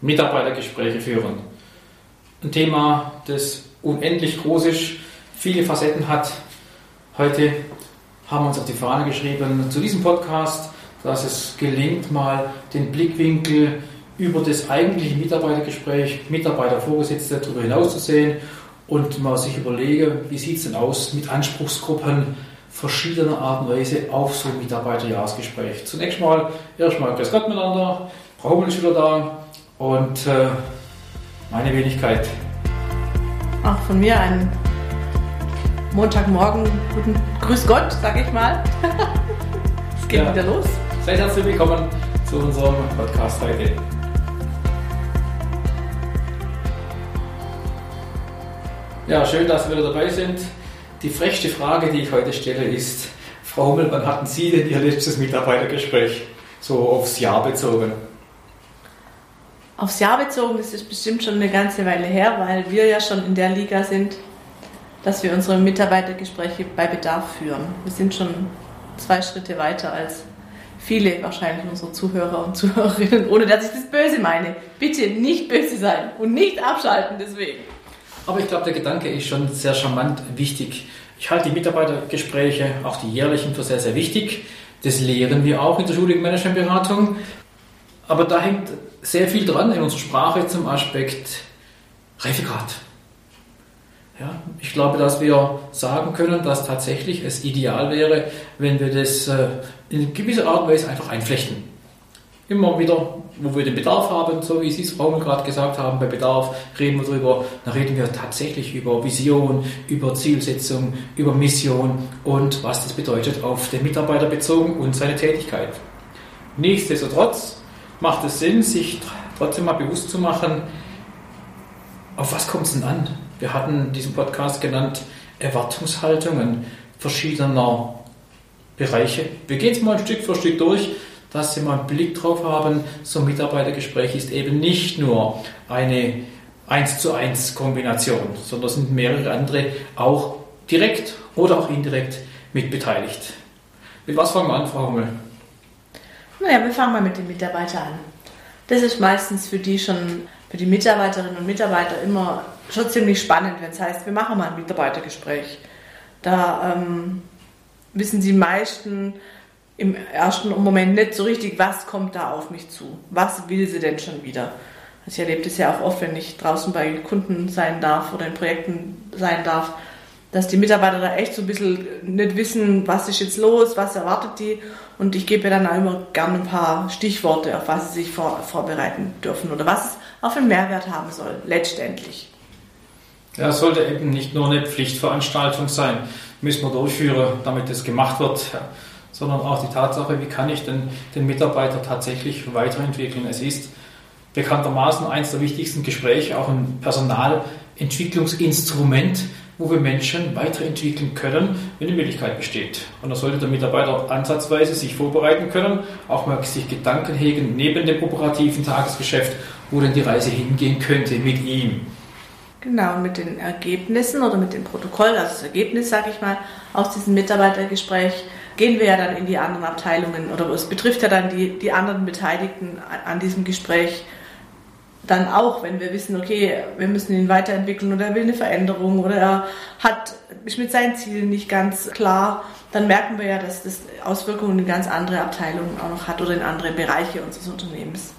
Mitarbeitergespräche führen. Ein Thema, das unendlich groß ist, viele Facetten hat. Heute haben wir uns auf die Fahne geschrieben zu diesem Podcast, dass es gelingt, mal den Blickwinkel über das eigentliche Mitarbeitergespräch, Mitarbeiter-Vorgesetzte darüber hinaus zu sehen und mal sich überlege, wie sieht es denn aus mit Anspruchsgruppen verschiedener Art und Weise auf so ein Mitarbeiterjahresgespräch. Zunächst mal, erstmal Grüß Gott miteinander, Frau Hummel ist wieder da und äh, meine Wenigkeit. Auch von mir einen Montagmorgen guten Grüß Gott, sag ich mal. es geht ja. wieder los. Seid herzlich willkommen zu unserem Podcast heute. Ja, schön, dass Sie wieder dabei sind. Die frechste Frage, die ich heute stelle, ist, Frau Hummel, wann hatten Sie denn Ihr letztes Mitarbeitergespräch so aufs Jahr bezogen? Aufs Jahr bezogen, ist bestimmt schon eine ganze Weile her, weil wir ja schon in der Liga sind, dass wir unsere Mitarbeitergespräche bei Bedarf führen. Wir sind schon zwei Schritte weiter als viele wahrscheinlich unsere Zuhörer und Zuhörerinnen, ohne dass ich das böse meine. Bitte nicht böse sein und nicht abschalten deswegen. Aber ich glaube, der Gedanke ist schon sehr charmant wichtig. Ich halte die Mitarbeitergespräche, auch die jährlichen, für sehr, sehr wichtig. Das lehren wir auch in der schuligen Managementberatung. Aber da hängt sehr viel dran in unserer Sprache zum Aspekt Reifegrad. Ja, ich glaube, dass wir sagen können, dass tatsächlich es ideal wäre, wenn wir das äh, in gewisser Art und Weise einfach einflechten. Immer wieder wo wir den Bedarf haben, so wie Sie es Frau gerade gesagt haben, bei Bedarf reden wir darüber, dann reden wir tatsächlich über Vision, über Zielsetzung, über Mission und was das bedeutet auf den Mitarbeiter bezogen und seine Tätigkeit. Nichtsdestotrotz macht es Sinn, sich trotzdem mal bewusst zu machen, auf was kommt es denn an? Wir hatten diesen Podcast genannt Erwartungshaltungen verschiedener Bereiche. Wir gehen es mal Stück für Stück durch dass Sie mal einen Blick drauf haben, so ein Mitarbeitergespräch ist eben nicht nur eine 1 zu 1 Kombination, sondern es sind mehrere andere auch direkt oder auch indirekt mit beteiligt. Mit was fangen wir an, Frau Hummel? Naja, wir fangen mal mit den Mitarbeitern an. Das ist meistens für die schon, für die Mitarbeiterinnen und Mitarbeiter immer schon ziemlich spannend, wenn es heißt, wir machen mal ein Mitarbeitergespräch. Da ähm, wissen die meisten, im ersten Moment nicht so richtig, was kommt da auf mich zu? Was will sie denn schon wieder? Also ich erlebe das ja auch oft, wenn ich draußen bei Kunden sein darf oder in Projekten sein darf, dass die Mitarbeiter da echt so ein bisschen nicht wissen, was ist jetzt los, was erwartet die. Und ich gebe dann auch immer gerne ein paar Stichworte, auf was sie sich vor, vorbereiten dürfen oder was es für einen Mehrwert haben soll, letztendlich. Ja, es sollte eben nicht nur eine Pflichtveranstaltung sein, müssen wir durchführen, damit es gemacht wird sondern auch die Tatsache, wie kann ich denn den Mitarbeiter tatsächlich weiterentwickeln. Es ist bekanntermaßen eines der wichtigsten Gespräche, auch ein Personalentwicklungsinstrument, wo wir Menschen weiterentwickeln können, wenn die Möglichkeit besteht. Und da sollte der Mitarbeiter ansatzweise sich vorbereiten können, auch mal sich Gedanken hegen neben dem operativen Tagesgeschäft, wo denn die Reise hingehen könnte mit ihm. Genau, mit den Ergebnissen oder mit dem Protokoll, also das Ergebnis, sage ich mal, aus diesem Mitarbeitergespräch gehen wir ja dann in die anderen Abteilungen oder es betrifft ja dann die, die anderen Beteiligten an diesem Gespräch dann auch, wenn wir wissen, okay, wir müssen ihn weiterentwickeln oder er will eine Veränderung oder er hat, ist mit seinen Zielen nicht ganz klar, dann merken wir ja, dass das Auswirkungen in ganz andere Abteilungen auch noch hat oder in andere Bereiche unseres Unternehmens.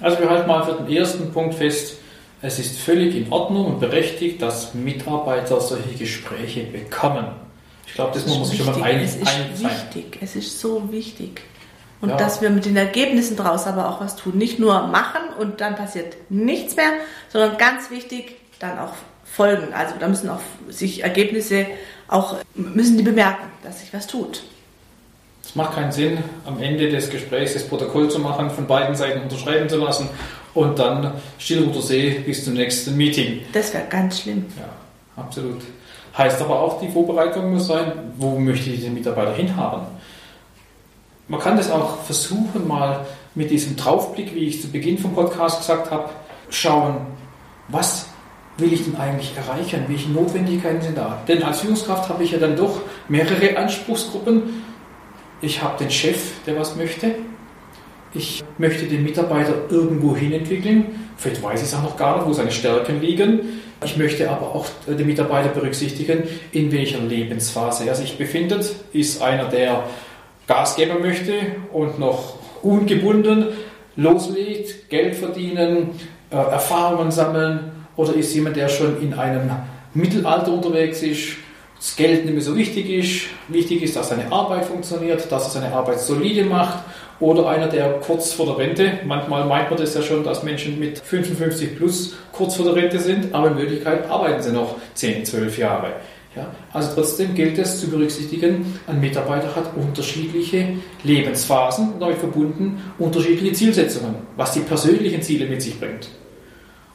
Also wir halten mal für den ersten Punkt fest, es ist völlig in Ordnung und berechtigt, dass Mitarbeiter solche Gespräche bekommen. Ich glaube, das, das muss man sich schon mal ein, Es ist ein, wichtig, es ist so wichtig. Und ja. dass wir mit den Ergebnissen daraus aber auch was tun. Nicht nur machen und dann passiert nichts mehr, sondern ganz wichtig, dann auch folgen. Also da müssen auch sich Ergebnisse auch, müssen die bemerken, dass sich was tut. Es macht keinen Sinn, am Ende des Gesprächs das Protokoll zu machen, von beiden Seiten unterschreiben zu lassen und dann still unter See bis zum nächsten Meeting. Das wäre ganz schlimm. Ja, absolut. Heißt aber auch, die Vorbereitung muss sein, wo möchte ich den Mitarbeiter hinhaben. Man kann das auch versuchen, mal mit diesem Draufblick, wie ich zu Beginn vom Podcast gesagt habe, schauen, was will ich denn eigentlich erreichen? Welche Notwendigkeiten sind da? Denn als Führungskraft habe ich ja dann doch mehrere Anspruchsgruppen. Ich habe den Chef, der was möchte. ich möchte den Mitarbeiter irgendwo hin entwickeln. Vielleicht weiß ich es auch noch gar nicht, wo seine Stärken liegen. Ich möchte aber auch den Mitarbeiter berücksichtigen, in welcher Lebensphase er sich befindet. Ist einer, der Gas geben möchte und noch ungebunden loslegt, Geld verdienen, äh, Erfahrungen sammeln oder ist jemand, der schon in einem Mittelalter unterwegs ist, das Geld nicht mehr so wichtig ist, wichtig ist, dass seine Arbeit funktioniert, dass er seine Arbeit solide macht oder einer, der kurz vor der Rente, manchmal meint man das ja schon, dass Menschen mit 55 plus kurz vor der Rente sind, aber in Wirklichkeit arbeiten sie noch 10, 12 Jahre. Ja, also trotzdem gilt es zu berücksichtigen, ein Mitarbeiter hat unterschiedliche Lebensphasen und damit verbunden unterschiedliche Zielsetzungen, was die persönlichen Ziele mit sich bringt.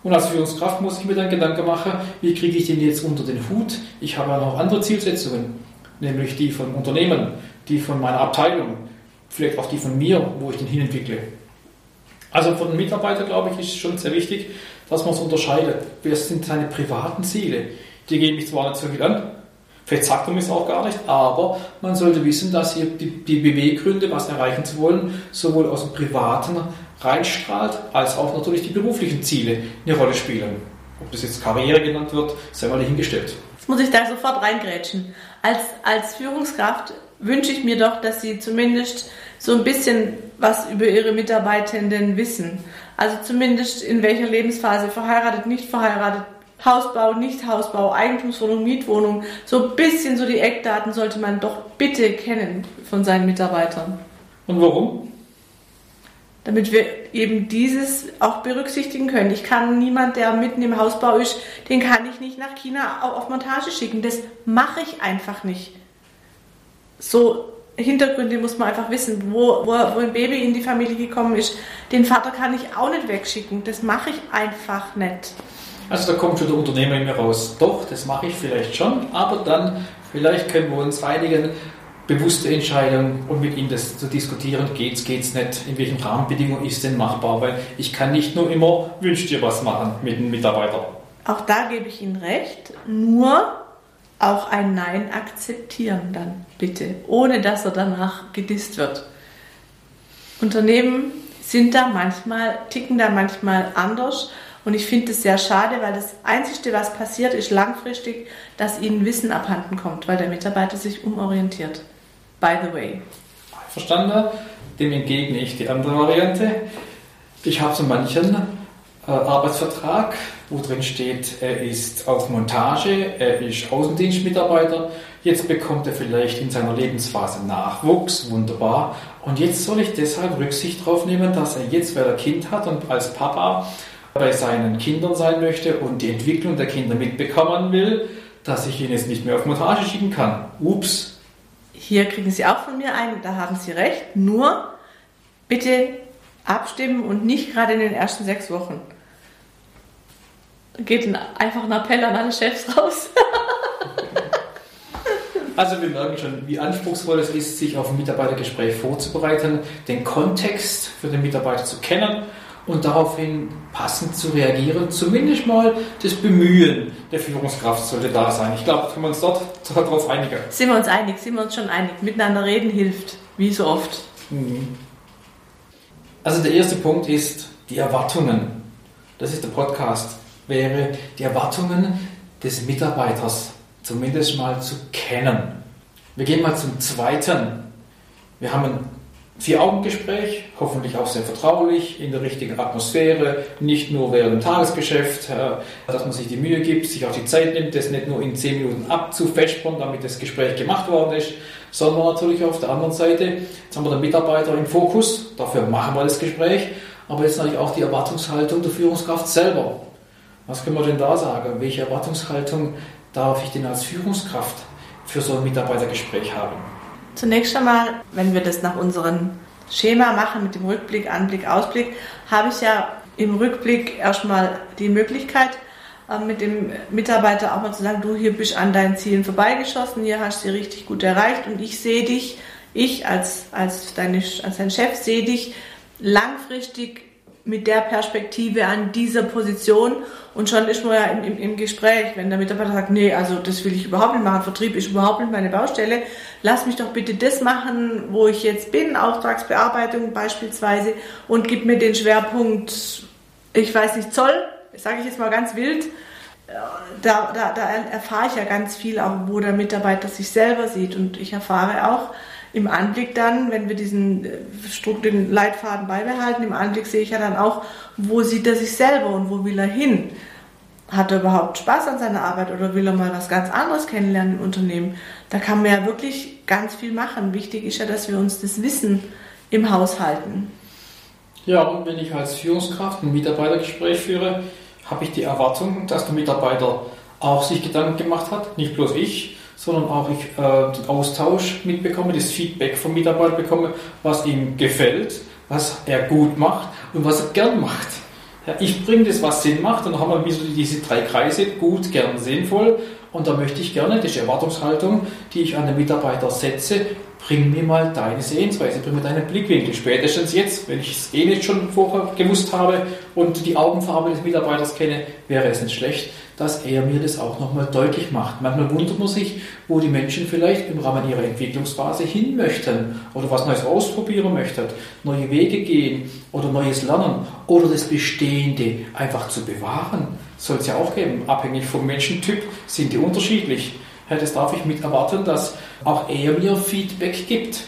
Und als Führungskraft muss ich mir dann Gedanken machen, wie kriege ich den jetzt unter den Hut? Ich habe ja noch andere Zielsetzungen, nämlich die von Unternehmen, die von meiner Abteilung, vielleicht auch die von mir, wo ich den hinentwickle. Also von Mitarbeiter, glaube ich, ist schon sehr wichtig, dass man es unterscheidet. Wer sind seine privaten Ziele? Die gehen mich zwar nicht so viel an, vielleicht sagt man es auch gar nicht, aber man sollte wissen, dass hier die, die Beweggründe, was erreichen zu wollen, sowohl aus dem Privaten reinstrahlt, als auch natürlich die beruflichen Ziele eine Rolle spielen. Ob das jetzt Karriere genannt wird, sei mal dahingestellt. Jetzt muss ich da sofort reingrätschen. Als, als Führungskraft wünsche ich mir doch, dass Sie zumindest so ein bisschen was über Ihre Mitarbeitenden wissen. Also zumindest in welcher Lebensphase verheiratet, nicht verheiratet, Hausbau, Nicht-Hausbau, Eigentumswohnung, Mietwohnung. So ein bisschen so die Eckdaten sollte man doch bitte kennen von seinen Mitarbeitern. Und warum? damit wir eben dieses auch berücksichtigen können. Ich kann niemand, der mitten im Hausbau ist, den kann ich nicht nach China auf Montage schicken. Das mache ich einfach nicht. So Hintergründe muss man einfach wissen, wo, wo, wo ein Baby in die Familie gekommen ist. Den Vater kann ich auch nicht wegschicken. Das mache ich einfach nicht. Also da kommt schon der Unternehmer in mir raus. Doch, das mache ich vielleicht schon, aber dann vielleicht können wir uns einigen, bewusste Entscheidung und mit ihm das zu diskutieren, geht's, geht's nicht, in welchen Rahmenbedingungen ist denn machbar, weil ich kann nicht nur immer wünsch dir was machen mit einem Mitarbeiter. Auch da gebe ich Ihnen recht, nur auch ein Nein akzeptieren dann bitte, ohne dass er danach gedisst wird. Unternehmen sind da manchmal, ticken da manchmal anders und ich finde es sehr schade, weil das Einzige, was passiert, ist langfristig, dass ihnen Wissen abhanden kommt, weil der Mitarbeiter sich umorientiert by the way. Verstanden? Dem entgegne ich die andere Variante. Ich habe so manchen äh, Arbeitsvertrag, wo drin steht, er ist auf Montage, er ist Außendienstmitarbeiter, jetzt bekommt er vielleicht in seiner Lebensphase Nachwuchs, wunderbar. Und jetzt soll ich deshalb Rücksicht darauf nehmen, dass er jetzt, weil er Kind hat und als Papa bei seinen Kindern sein möchte und die Entwicklung der Kinder mitbekommen will, dass ich ihn jetzt nicht mehr auf Montage schicken kann. Ups, hier kriegen Sie auch von mir ein, da haben Sie recht. Nur bitte abstimmen und nicht gerade in den ersten sechs Wochen. Da geht ein, einfach ein Appell an alle Chefs raus. Also wir merken schon, wie anspruchsvoll es ist, sich auf ein Mitarbeitergespräch vorzubereiten, den Kontext für den Mitarbeiter zu kennen und daraufhin passend zu reagieren. Zumindest mal das Bemühen der Führungskraft sollte da sein. Ich glaube, können wir uns dort darauf einigen. Sind wir uns einig, sind wir uns schon einig. Miteinander reden hilft, wie so oft. Mhm. Also der erste Punkt ist die Erwartungen. Das ist der Podcast. Wäre die Erwartungen des Mitarbeiters zumindest mal zu kennen. Wir gehen mal zum zweiten. Wir haben ein Vier-Augen-Gespräch, hoffentlich auch sehr vertraulich, in der richtigen Atmosphäre, nicht nur während dem Tagesgeschäft, äh, dass man sich die Mühe gibt, sich auch die Zeit nimmt, das nicht nur in zehn Minuten abzufespern, damit das Gespräch gemacht worden ist, sondern natürlich auf der anderen Seite, jetzt haben wir den Mitarbeiter im Fokus, dafür machen wir das Gespräch, aber jetzt natürlich auch die Erwartungshaltung der Führungskraft selber. Was können wir denn da sagen? Welche Erwartungshaltung darf ich denn als Führungskraft für so ein Mitarbeitergespräch haben? Zunächst einmal, wenn wir das nach unserem Schema machen mit dem Rückblick, Anblick, Ausblick, habe ich ja im Rückblick erstmal die Möglichkeit, ähm, mit dem Mitarbeiter auch mal zu sagen, du hier bist an deinen Zielen vorbeigeschossen, hier hast du sie richtig gut erreicht und ich sehe dich, ich als, als, deine, als dein Chef sehe dich langfristig mit der Perspektive an dieser Position. Und schon ist man ja im, im, im, Gespräch, wenn der Mitarbeiter sagt, nee, also das will ich überhaupt nicht machen, Vertrieb ist überhaupt nicht meine Baustelle, lass mich doch bitte das machen, wo ich jetzt bin, Auftragsbearbeitung beispielsweise und gib mir den Schwerpunkt, ich weiß nicht, Zoll, sage ich jetzt mal ganz wild, da, da, da erfahre ich ja ganz viel, auch wo der Mitarbeiter sich selber sieht. Und ich erfahre auch, im Anblick dann, wenn wir diesen äh, den Leitfaden beibehalten, im Anblick sehe ich ja dann auch, wo sieht er sich selber und wo will er hin? Hat er überhaupt Spaß an seiner Arbeit oder will er mal was ganz anderes kennenlernen im Unternehmen? Da kann man ja wirklich ganz viel machen. Wichtig ist ja, dass wir uns das Wissen im Haus halten. Ja, und wenn ich als Führungskraft ein Mitarbeitergespräch führe, habe ich die Erwartung, dass der Mitarbeiter auch sich Gedanken gemacht hat, nicht bloß ich, sondern auch ich äh, den Austausch mitbekomme, das Feedback vom Mitarbeiter bekomme, was ihm gefällt, was er gut macht und was er gern macht. Ja, ich bringe das, was Sinn macht, und dann haben wir diese drei Kreise, gut, gern, sinnvoll. Und da möchte ich gerne, das ist die Erwartungshaltung, die ich an den Mitarbeiter setze, bring mir mal deine Sehensweise, bring mir deinen Blickwinkel. Spätestens jetzt, wenn ich es eh nicht schon vorher gewusst habe und die Augenfarbe des Mitarbeiters kenne, wäre es nicht schlecht, dass er mir das auch nochmal deutlich macht. Manchmal wundert man sich, wo die Menschen vielleicht im Rahmen ihrer Entwicklungsphase hin möchten oder was Neues ausprobieren möchten, neue Wege gehen oder Neues lernen oder das Bestehende einfach zu bewahren. Soll es ja auch geben. Abhängig vom Menschentyp sind die unterschiedlich. Das darf ich mit erwarten, dass auch er mir Feedback gibt.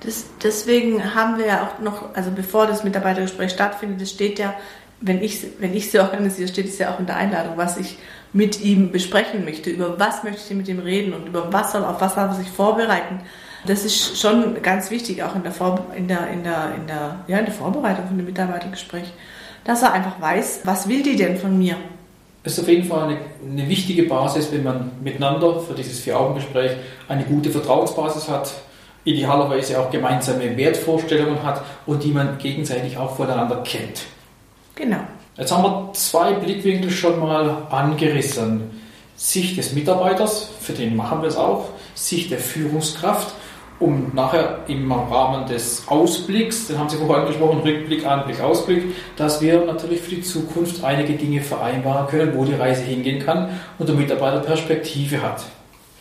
Das, deswegen haben wir ja auch noch, also bevor das Mitarbeitergespräch stattfindet, das steht ja wenn ich, wenn ich sie organisiere, steht es ja auch in der Einladung, was ich mit ihm besprechen möchte, über was möchte ich mit ihm reden und über was soll, auf was soll er sich vorbereiten. Das ist schon ganz wichtig, auch in der, Vor in der, in der, in der, ja, in der Vorbereitung von dem Mitarbeitergespräch, dass er einfach weiß, was will die denn von mir? Es ist auf jeden Fall eine, eine wichtige Basis, wenn man miteinander für dieses Vier-Augen-Gespräch eine gute Vertrauensbasis hat, idealerweise auch gemeinsame Wertvorstellungen hat und die man gegenseitig auch voneinander kennt. Genau. Jetzt haben wir zwei Blickwinkel schon mal angerissen. Sicht des Mitarbeiters, für den machen wir es auch, Sicht der Führungskraft, um nachher im Rahmen des Ausblicks, den haben Sie vorhin angesprochen, Rückblick, Anblick, Ausblick, dass wir natürlich für die Zukunft einige Dinge vereinbaren können, wo die Reise hingehen kann und der Mitarbeiter Perspektive hat.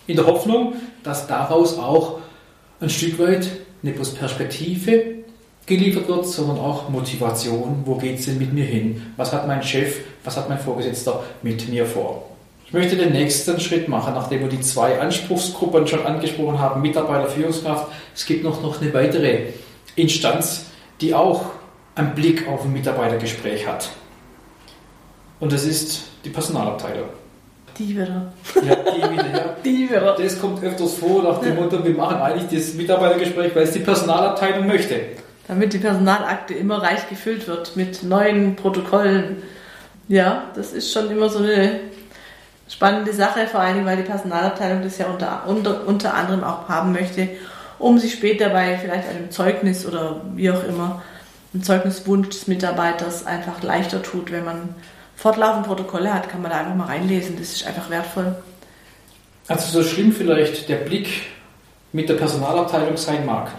In der Hoffnung, dass daraus auch ein Stück weit eine Perspektive geliefert wird, sondern auch Motivation. Wo geht es denn mit mir hin? Was hat mein Chef, was hat mein Vorgesetzter mit mir vor? Ich möchte den nächsten Schritt machen, nachdem wir die zwei Anspruchsgruppen schon angesprochen haben, Mitarbeiter, Führungskraft. Es gibt noch, noch eine weitere Instanz, die auch einen Blick auf ein Mitarbeitergespräch hat. Und das ist die Personalabteilung. Die wieder. Ja, die wieder, ja. Die wieder. Das kommt öfters vor nach dem Motto, wir machen eigentlich das Mitarbeitergespräch, weil es die Personalabteilung möchte damit die Personalakte immer reich gefüllt wird mit neuen Protokollen. Ja, das ist schon immer so eine spannende Sache, vor allem weil die Personalabteilung das ja unter, unter, unter anderem auch haben möchte, um sich später bei vielleicht einem Zeugnis oder wie auch immer, ein Zeugniswunsch des Mitarbeiters einfach leichter tut. Wenn man fortlaufend Protokolle hat, kann man da einfach mal reinlesen. Das ist einfach wertvoll. Also so schlimm vielleicht der Blick mit der Personalabteilung sein mag.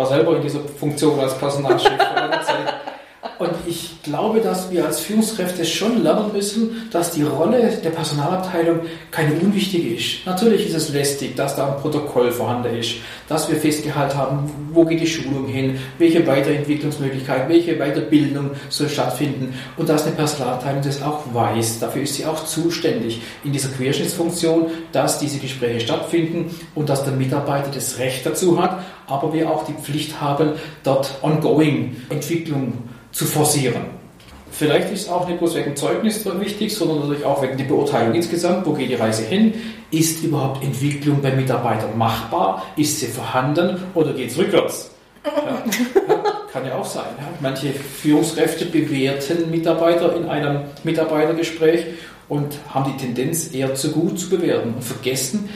War selber in dieser Funktion als Personalchef vor. Und ich glaube, dass wir als Führungskräfte schon lernen müssen, dass die Rolle der Personalabteilung keine unwichtige ist. Natürlich ist es lästig, dass da ein Protokoll vorhanden ist, dass wir festgehalten haben, wo geht die Schulung hin, welche Weiterentwicklungsmöglichkeit, welche Weiterbildung soll stattfinden und dass eine Personalabteilung das auch weiß. Dafür ist sie auch zuständig in dieser Querschnittsfunktion, dass diese Gespräche stattfinden und dass der Mitarbeiter das Recht dazu hat, aber wir auch die Pflicht haben, dort ongoing Entwicklung zu forcieren. Vielleicht ist auch nicht bloß wegen Zeugnis wichtig, sondern natürlich auch wegen der Beurteilung insgesamt. Wo geht die Reise hin? Ist überhaupt Entwicklung bei Mitarbeitern machbar? Ist sie vorhanden oder geht es rückwärts? Ja, kann ja auch sein. Manche Führungskräfte bewerten Mitarbeiter in einem Mitarbeitergespräch und haben die Tendenz, eher zu gut zu bewerten und vergessen,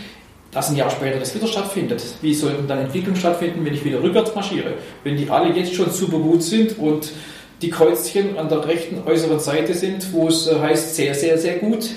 dass ein Jahr später das wieder stattfindet. Wie soll dann Entwicklung stattfinden, wenn ich wieder rückwärts marschiere? Wenn die alle jetzt schon super gut sind und die Kreuzchen an der rechten äußeren Seite sind, wo es äh, heißt sehr, sehr, sehr gut,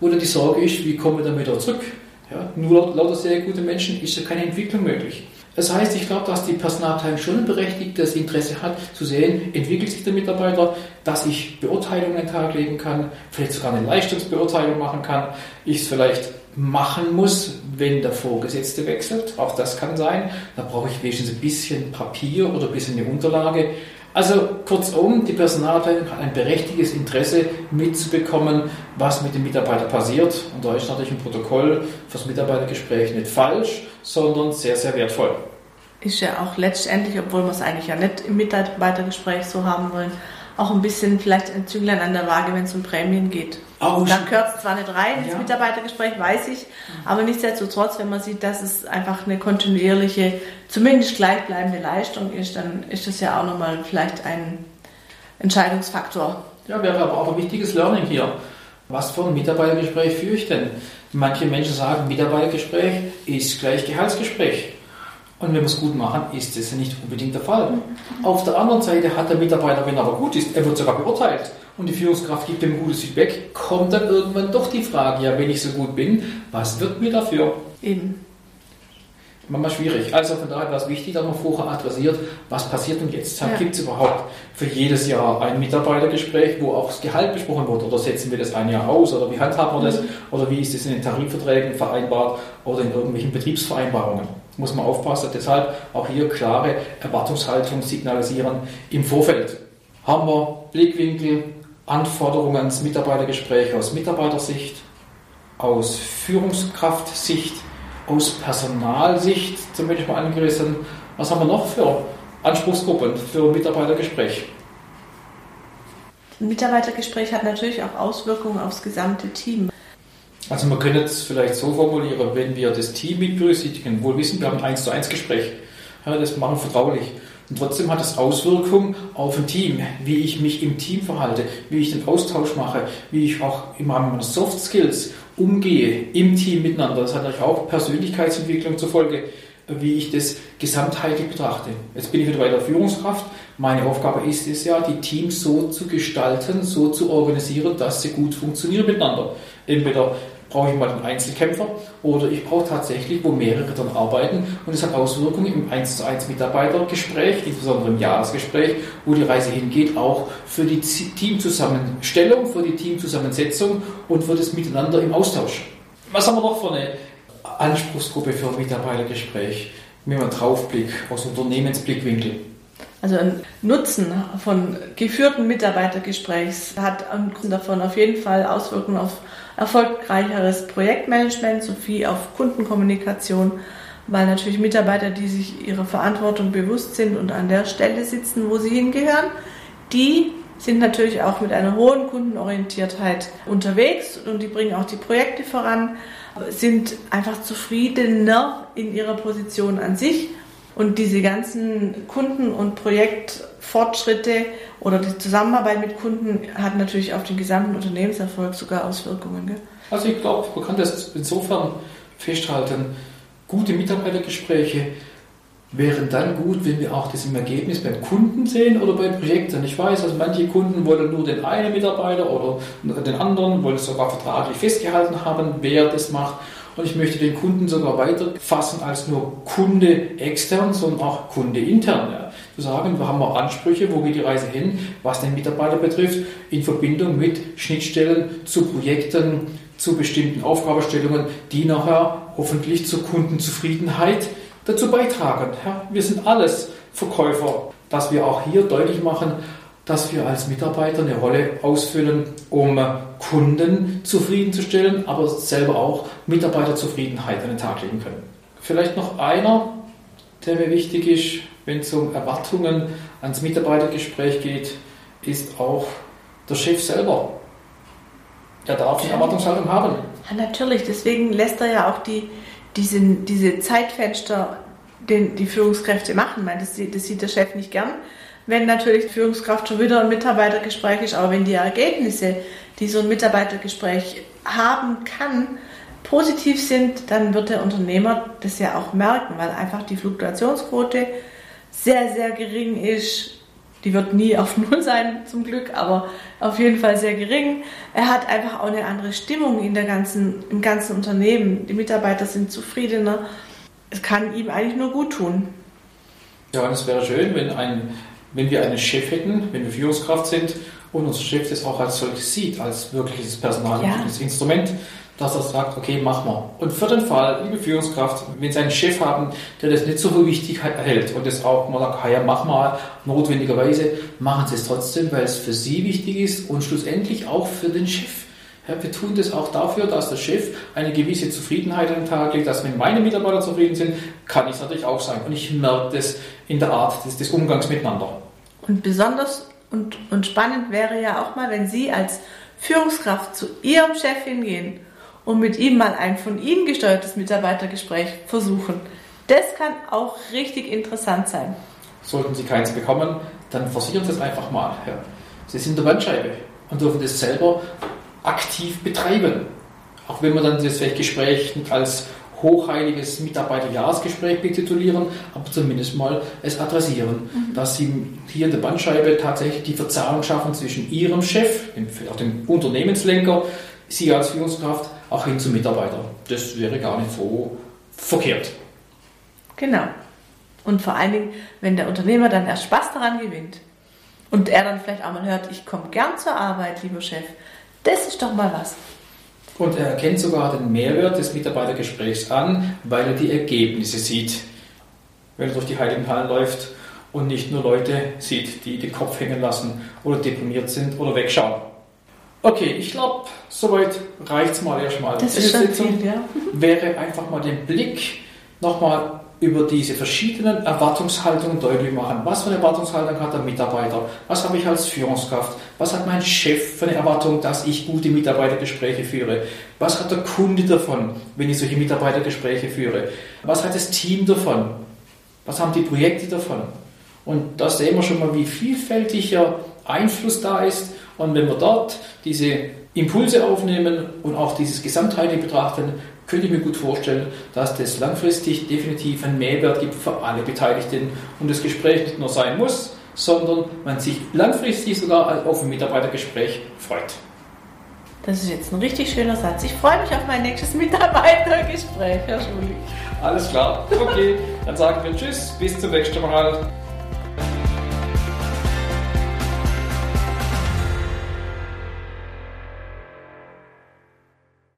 oder die Sorge ist, wie kommen wir dann wieder zurück? Ja, nur lauter sehr gute Menschen ist ja keine Entwicklung möglich. Das heißt, ich glaube, dass die Personalabteilung schon berechtigtes Interesse hat, zu sehen, entwickelt sich der Mitarbeiter, dass ich Beurteilungen an den Tag legen kann, vielleicht sogar eine Leistungsbeurteilung machen kann, ich es vielleicht machen muss, wenn der Vorgesetzte wechselt. Auch das kann sein. Da brauche ich wenigstens ein bisschen Papier oder ein bisschen eine Unterlage. Also kurzum, die Personalabteilung hat ein berechtigtes Interesse mitzubekommen, was mit dem Mitarbeiter passiert. Und da ist natürlich ein Protokoll fürs Mitarbeitergespräch nicht falsch, sondern sehr, sehr wertvoll. Ist ja auch letztendlich, obwohl wir es eigentlich ja nicht im Mitarbeitergespräch so haben wollen, auch ein bisschen vielleicht ein Zünglein an der Waage, wenn es um Prämien geht. Oh, da gehört es zwar nicht rein ins ja. Mitarbeitergespräch, weiß ich, aber nichtsdestotrotz, wenn man sieht, dass es einfach eine kontinuierliche, zumindest gleichbleibende Leistung ist, dann ist das ja auch nochmal vielleicht ein Entscheidungsfaktor. Ja, wäre aber auch ein wichtiges Learning hier. Was für ein Mitarbeitergespräch führe ich denn? Manche Menschen sagen, Mitarbeitergespräch ist gleich Gehaltsgespräch. Und wenn wir es gut machen, ist das ja nicht unbedingt der Fall. Mhm. Auf der anderen Seite hat der Mitarbeiter, wenn er aber gut ist, er wird sogar beurteilt und die Führungskraft gibt ihm gutes Feedback, kommt dann irgendwann doch die Frage, ja, wenn ich so gut bin, was wird mir dafür? Eben. Manchmal schwierig. Also von daher war es wichtig, dass man vorher adressiert, was passiert denn jetzt? Ja. Gibt es überhaupt für jedes Jahr ein Mitarbeitergespräch, wo auch das Gehalt besprochen wird? Oder setzen wir das ein Jahr aus? Oder wie handhaben wir das? Mhm. Oder wie ist das in den Tarifverträgen vereinbart? Oder in irgendwelchen Betriebsvereinbarungen? muss man aufpassen. Deshalb auch hier klare Erwartungshaltung signalisieren im Vorfeld. Haben wir Blickwinkel, Anforderungen ans Mitarbeitergespräch aus Mitarbeitersicht, aus Führungskraftsicht, aus Personalsicht zum Beispiel mal angerissen. Was haben wir noch für Anspruchsgruppen für Mitarbeitergespräch? Ein Mitarbeitergespräch hat natürlich auch Auswirkungen aufs gesamte Team. Also man könnte es vielleicht so formulieren, wenn wir das Team mit berücksichtigen, wohl wissen, wir haben ein 1 zu 1 Gespräch, das machen wir vertraulich. Und trotzdem hat es Auswirkungen auf ein Team, wie ich mich im Team verhalte, wie ich den Austausch mache, wie ich auch im Rahmen meiner Soft Skills umgehe im Team miteinander. Das hat natürlich auch Persönlichkeitsentwicklung zur Folge, wie ich das gesamtheitlich betrachte. Jetzt bin ich wieder bei der Führungskraft. Meine Aufgabe ist es ja, die Teams so zu gestalten, so zu organisieren, dass sie gut funktionieren miteinander. Entweder brauche ich mal einen Einzelkämpfer oder ich brauche tatsächlich, wo mehrere dann arbeiten und es hat Auswirkungen im 1 zu 1 Mitarbeitergespräch, insbesondere im Jahresgespräch, wo die Reise hingeht, auch für die Teamzusammenstellung, für die Teamzusammensetzung und für das Miteinander im Austausch. Was haben wir noch für eine Anspruchsgruppe für ein Mitarbeitergespräch, wenn man draufblickt aus Unternehmensblickwinkel? Also ein Nutzen von geführten Mitarbeitergesprächs hat davon auf jeden Fall Auswirkungen auf erfolgreicheres Projektmanagement sowie auf Kundenkommunikation, weil natürlich Mitarbeiter, die sich ihrer Verantwortung bewusst sind und an der Stelle sitzen, wo sie hingehören, die sind natürlich auch mit einer hohen Kundenorientiertheit unterwegs und die bringen auch die Projekte voran, sind einfach zufriedener in ihrer Position an sich und diese ganzen Kunden- und Projektfortschritte oder die Zusammenarbeit mit Kunden hat natürlich auf den gesamten Unternehmenserfolg sogar Auswirkungen. Gell? Also ich glaube, man kann das insofern festhalten, gute Mitarbeitergespräche wären dann gut, wenn wir auch das im Ergebnis beim Kunden sehen oder bei Projekten. Ich weiß, also manche Kunden wollen nur den einen Mitarbeiter oder den anderen, wollen es sogar vertraglich festgehalten haben, wer das macht. Und ich möchte den Kunden sogar weiter fassen als nur Kunde extern, sondern auch Kunde intern. Ja. Zu sagen, wir haben auch Ansprüche, wo geht die Reise hin, was den Mitarbeiter betrifft, in Verbindung mit Schnittstellen zu Projekten, zu bestimmten Aufgabenstellungen, die nachher hoffentlich zur Kundenzufriedenheit dazu beitragen. Ja, wir sind alles Verkäufer, dass wir auch hier deutlich machen, dass wir als Mitarbeiter eine Rolle ausfüllen, um Kunden zufriedenzustellen, aber selber auch Mitarbeiterzufriedenheit an den Tag legen können. Vielleicht noch einer, der mir wichtig ist, wenn es um Erwartungen ans Mitarbeitergespräch geht, ist auch der Chef selber. Er darf eine Erwartungshaltung haben. Ja, natürlich. Deswegen lässt er ja auch die, diese, diese Zeitfenster den die Führungskräfte machen. Ich das, das sieht der Chef nicht gern wenn natürlich Führungskraft schon wieder ein Mitarbeitergespräch ist, aber wenn die Ergebnisse, die so ein Mitarbeitergespräch haben kann, positiv sind, dann wird der Unternehmer das ja auch merken, weil einfach die Fluktuationsquote sehr, sehr gering ist. Die wird nie auf Null sein, zum Glück, aber auf jeden Fall sehr gering. Er hat einfach auch eine andere Stimmung in der ganzen, im ganzen Unternehmen. Die Mitarbeiter sind zufriedener es kann ihm eigentlich nur gut tun. Ja, und es wäre schön, wenn, ein, wenn wir einen Chef hätten, wenn wir Führungskraft sind und unser Chef das auch als solches sieht, als wirkliches Personal, ja. Instrument, dass er sagt, okay, mach mal. Und für den Fall, liebe Führungskraft, wenn Sie einen Chef haben, der das nicht so für wichtig hält und das auch mal sagt, ja, mach mal, notwendigerweise, machen Sie es trotzdem, weil es für Sie wichtig ist und schlussendlich auch für den Chef. Ja, wir tun das auch dafür, dass der Chef eine gewisse Zufriedenheit an den Tag legt, dass wenn meine Mitarbeiter zufrieden sind, kann ich es natürlich auch sein. Und ich merke das in der Art des, des Umgangs miteinander. Und besonders und, und spannend wäre ja auch mal, wenn Sie als Führungskraft zu Ihrem Chef hingehen und mit ihm mal ein von Ihnen gesteuertes Mitarbeitergespräch versuchen. Das kann auch richtig interessant sein. Sollten Sie keins bekommen, dann versichern Sie es einfach mal. Ja. Sie sind der Bandscheibe und dürfen das selber aktiv betreiben. Auch wenn man dann das Gespräch als hochheiliges Mitarbeiterjahresgespräch betitulieren, aber zumindest mal es adressieren, mhm. dass sie hier in der Bandscheibe tatsächlich die Verzahnung schaffen zwischen ihrem Chef, dem, auch dem Unternehmenslenker, sie als Führungskraft auch hin zum Mitarbeiter. Das wäre gar nicht so verkehrt. Genau. Und vor allen Dingen, wenn der Unternehmer dann erst Spaß daran gewinnt und er dann vielleicht auch mal hört, ich komme gern zur Arbeit, lieber Chef, das ist doch mal was. Und er erkennt sogar den Mehrwert des Mitarbeitergesprächs an, weil er die Ergebnisse sieht, wenn er durch die Heiligen Hallen läuft und nicht nur Leute sieht, die den Kopf hängen lassen oder deprimiert sind oder wegschauen. Okay, ich glaube, soweit reicht es mal erstmal. Das ist schon viel, ja. Wäre einfach mal den Blick nochmal über diese verschiedenen Erwartungshaltungen deutlich machen. Was für eine Erwartungshaltung hat der Mitarbeiter? Was habe ich als Führungskraft? Was hat mein Chef für eine Erwartung, dass ich gute Mitarbeitergespräche führe? Was hat der Kunde davon, wenn ich solche Mitarbeitergespräche führe? Was hat das Team davon? Was haben die Projekte davon? Und da sehen wir schon mal, wie vielfältiger Einfluss da ist und wenn wir dort diese Impulse aufnehmen und auch dieses Gesamtheitliche betrachten, könnte ich mir gut vorstellen, dass das langfristig definitiv einen Mehrwert gibt für alle Beteiligten und das Gespräch nicht nur sein muss, sondern man sich langfristig sogar auf ein Mitarbeitergespräch freut. Das ist jetzt ein richtig schöner Satz. Ich freue mich auf mein nächstes Mitarbeitergespräch, Herr Schuli. Alles klar. Okay, dann sagen wir Tschüss, bis zum nächsten Mal.